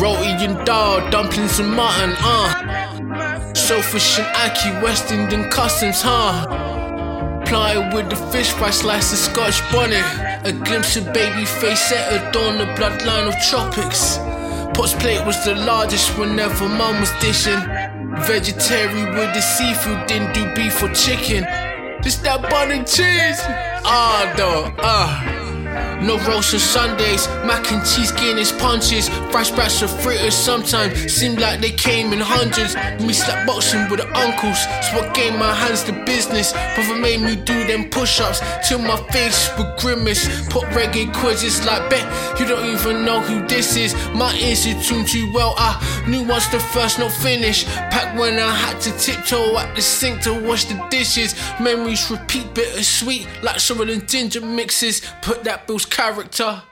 Roti and dal, dumplings and mutton, uh. Shellfish and ackee, West Indian customs, huh? Ply with the fish fry, slice of scotch bonnet. A glimpse of baby face set adorn the bloodline of tropics. Pot's plate was the largest whenever mum was dishing. Vegetarian with the seafood, didn't do beef or chicken. Just that bun and cheese. Ah, though, ah. No roast on Sundays, mac and cheese Guinness punches, fresh batch of fritters sometimes seem like they came in hundreds. Me slap boxing with the uncles, so I gave my hands to business. Brother made me do them push-ups till my face would grimace. Put reggae quizzes like bet you don't even know who this is. My ears are tuned too well. Ah, I knew once the first note finish. Back when I had to tiptoe at the sink to wash the dishes. Memories repeat bittersweet like some of the ginger mixes. Put that Bill's character.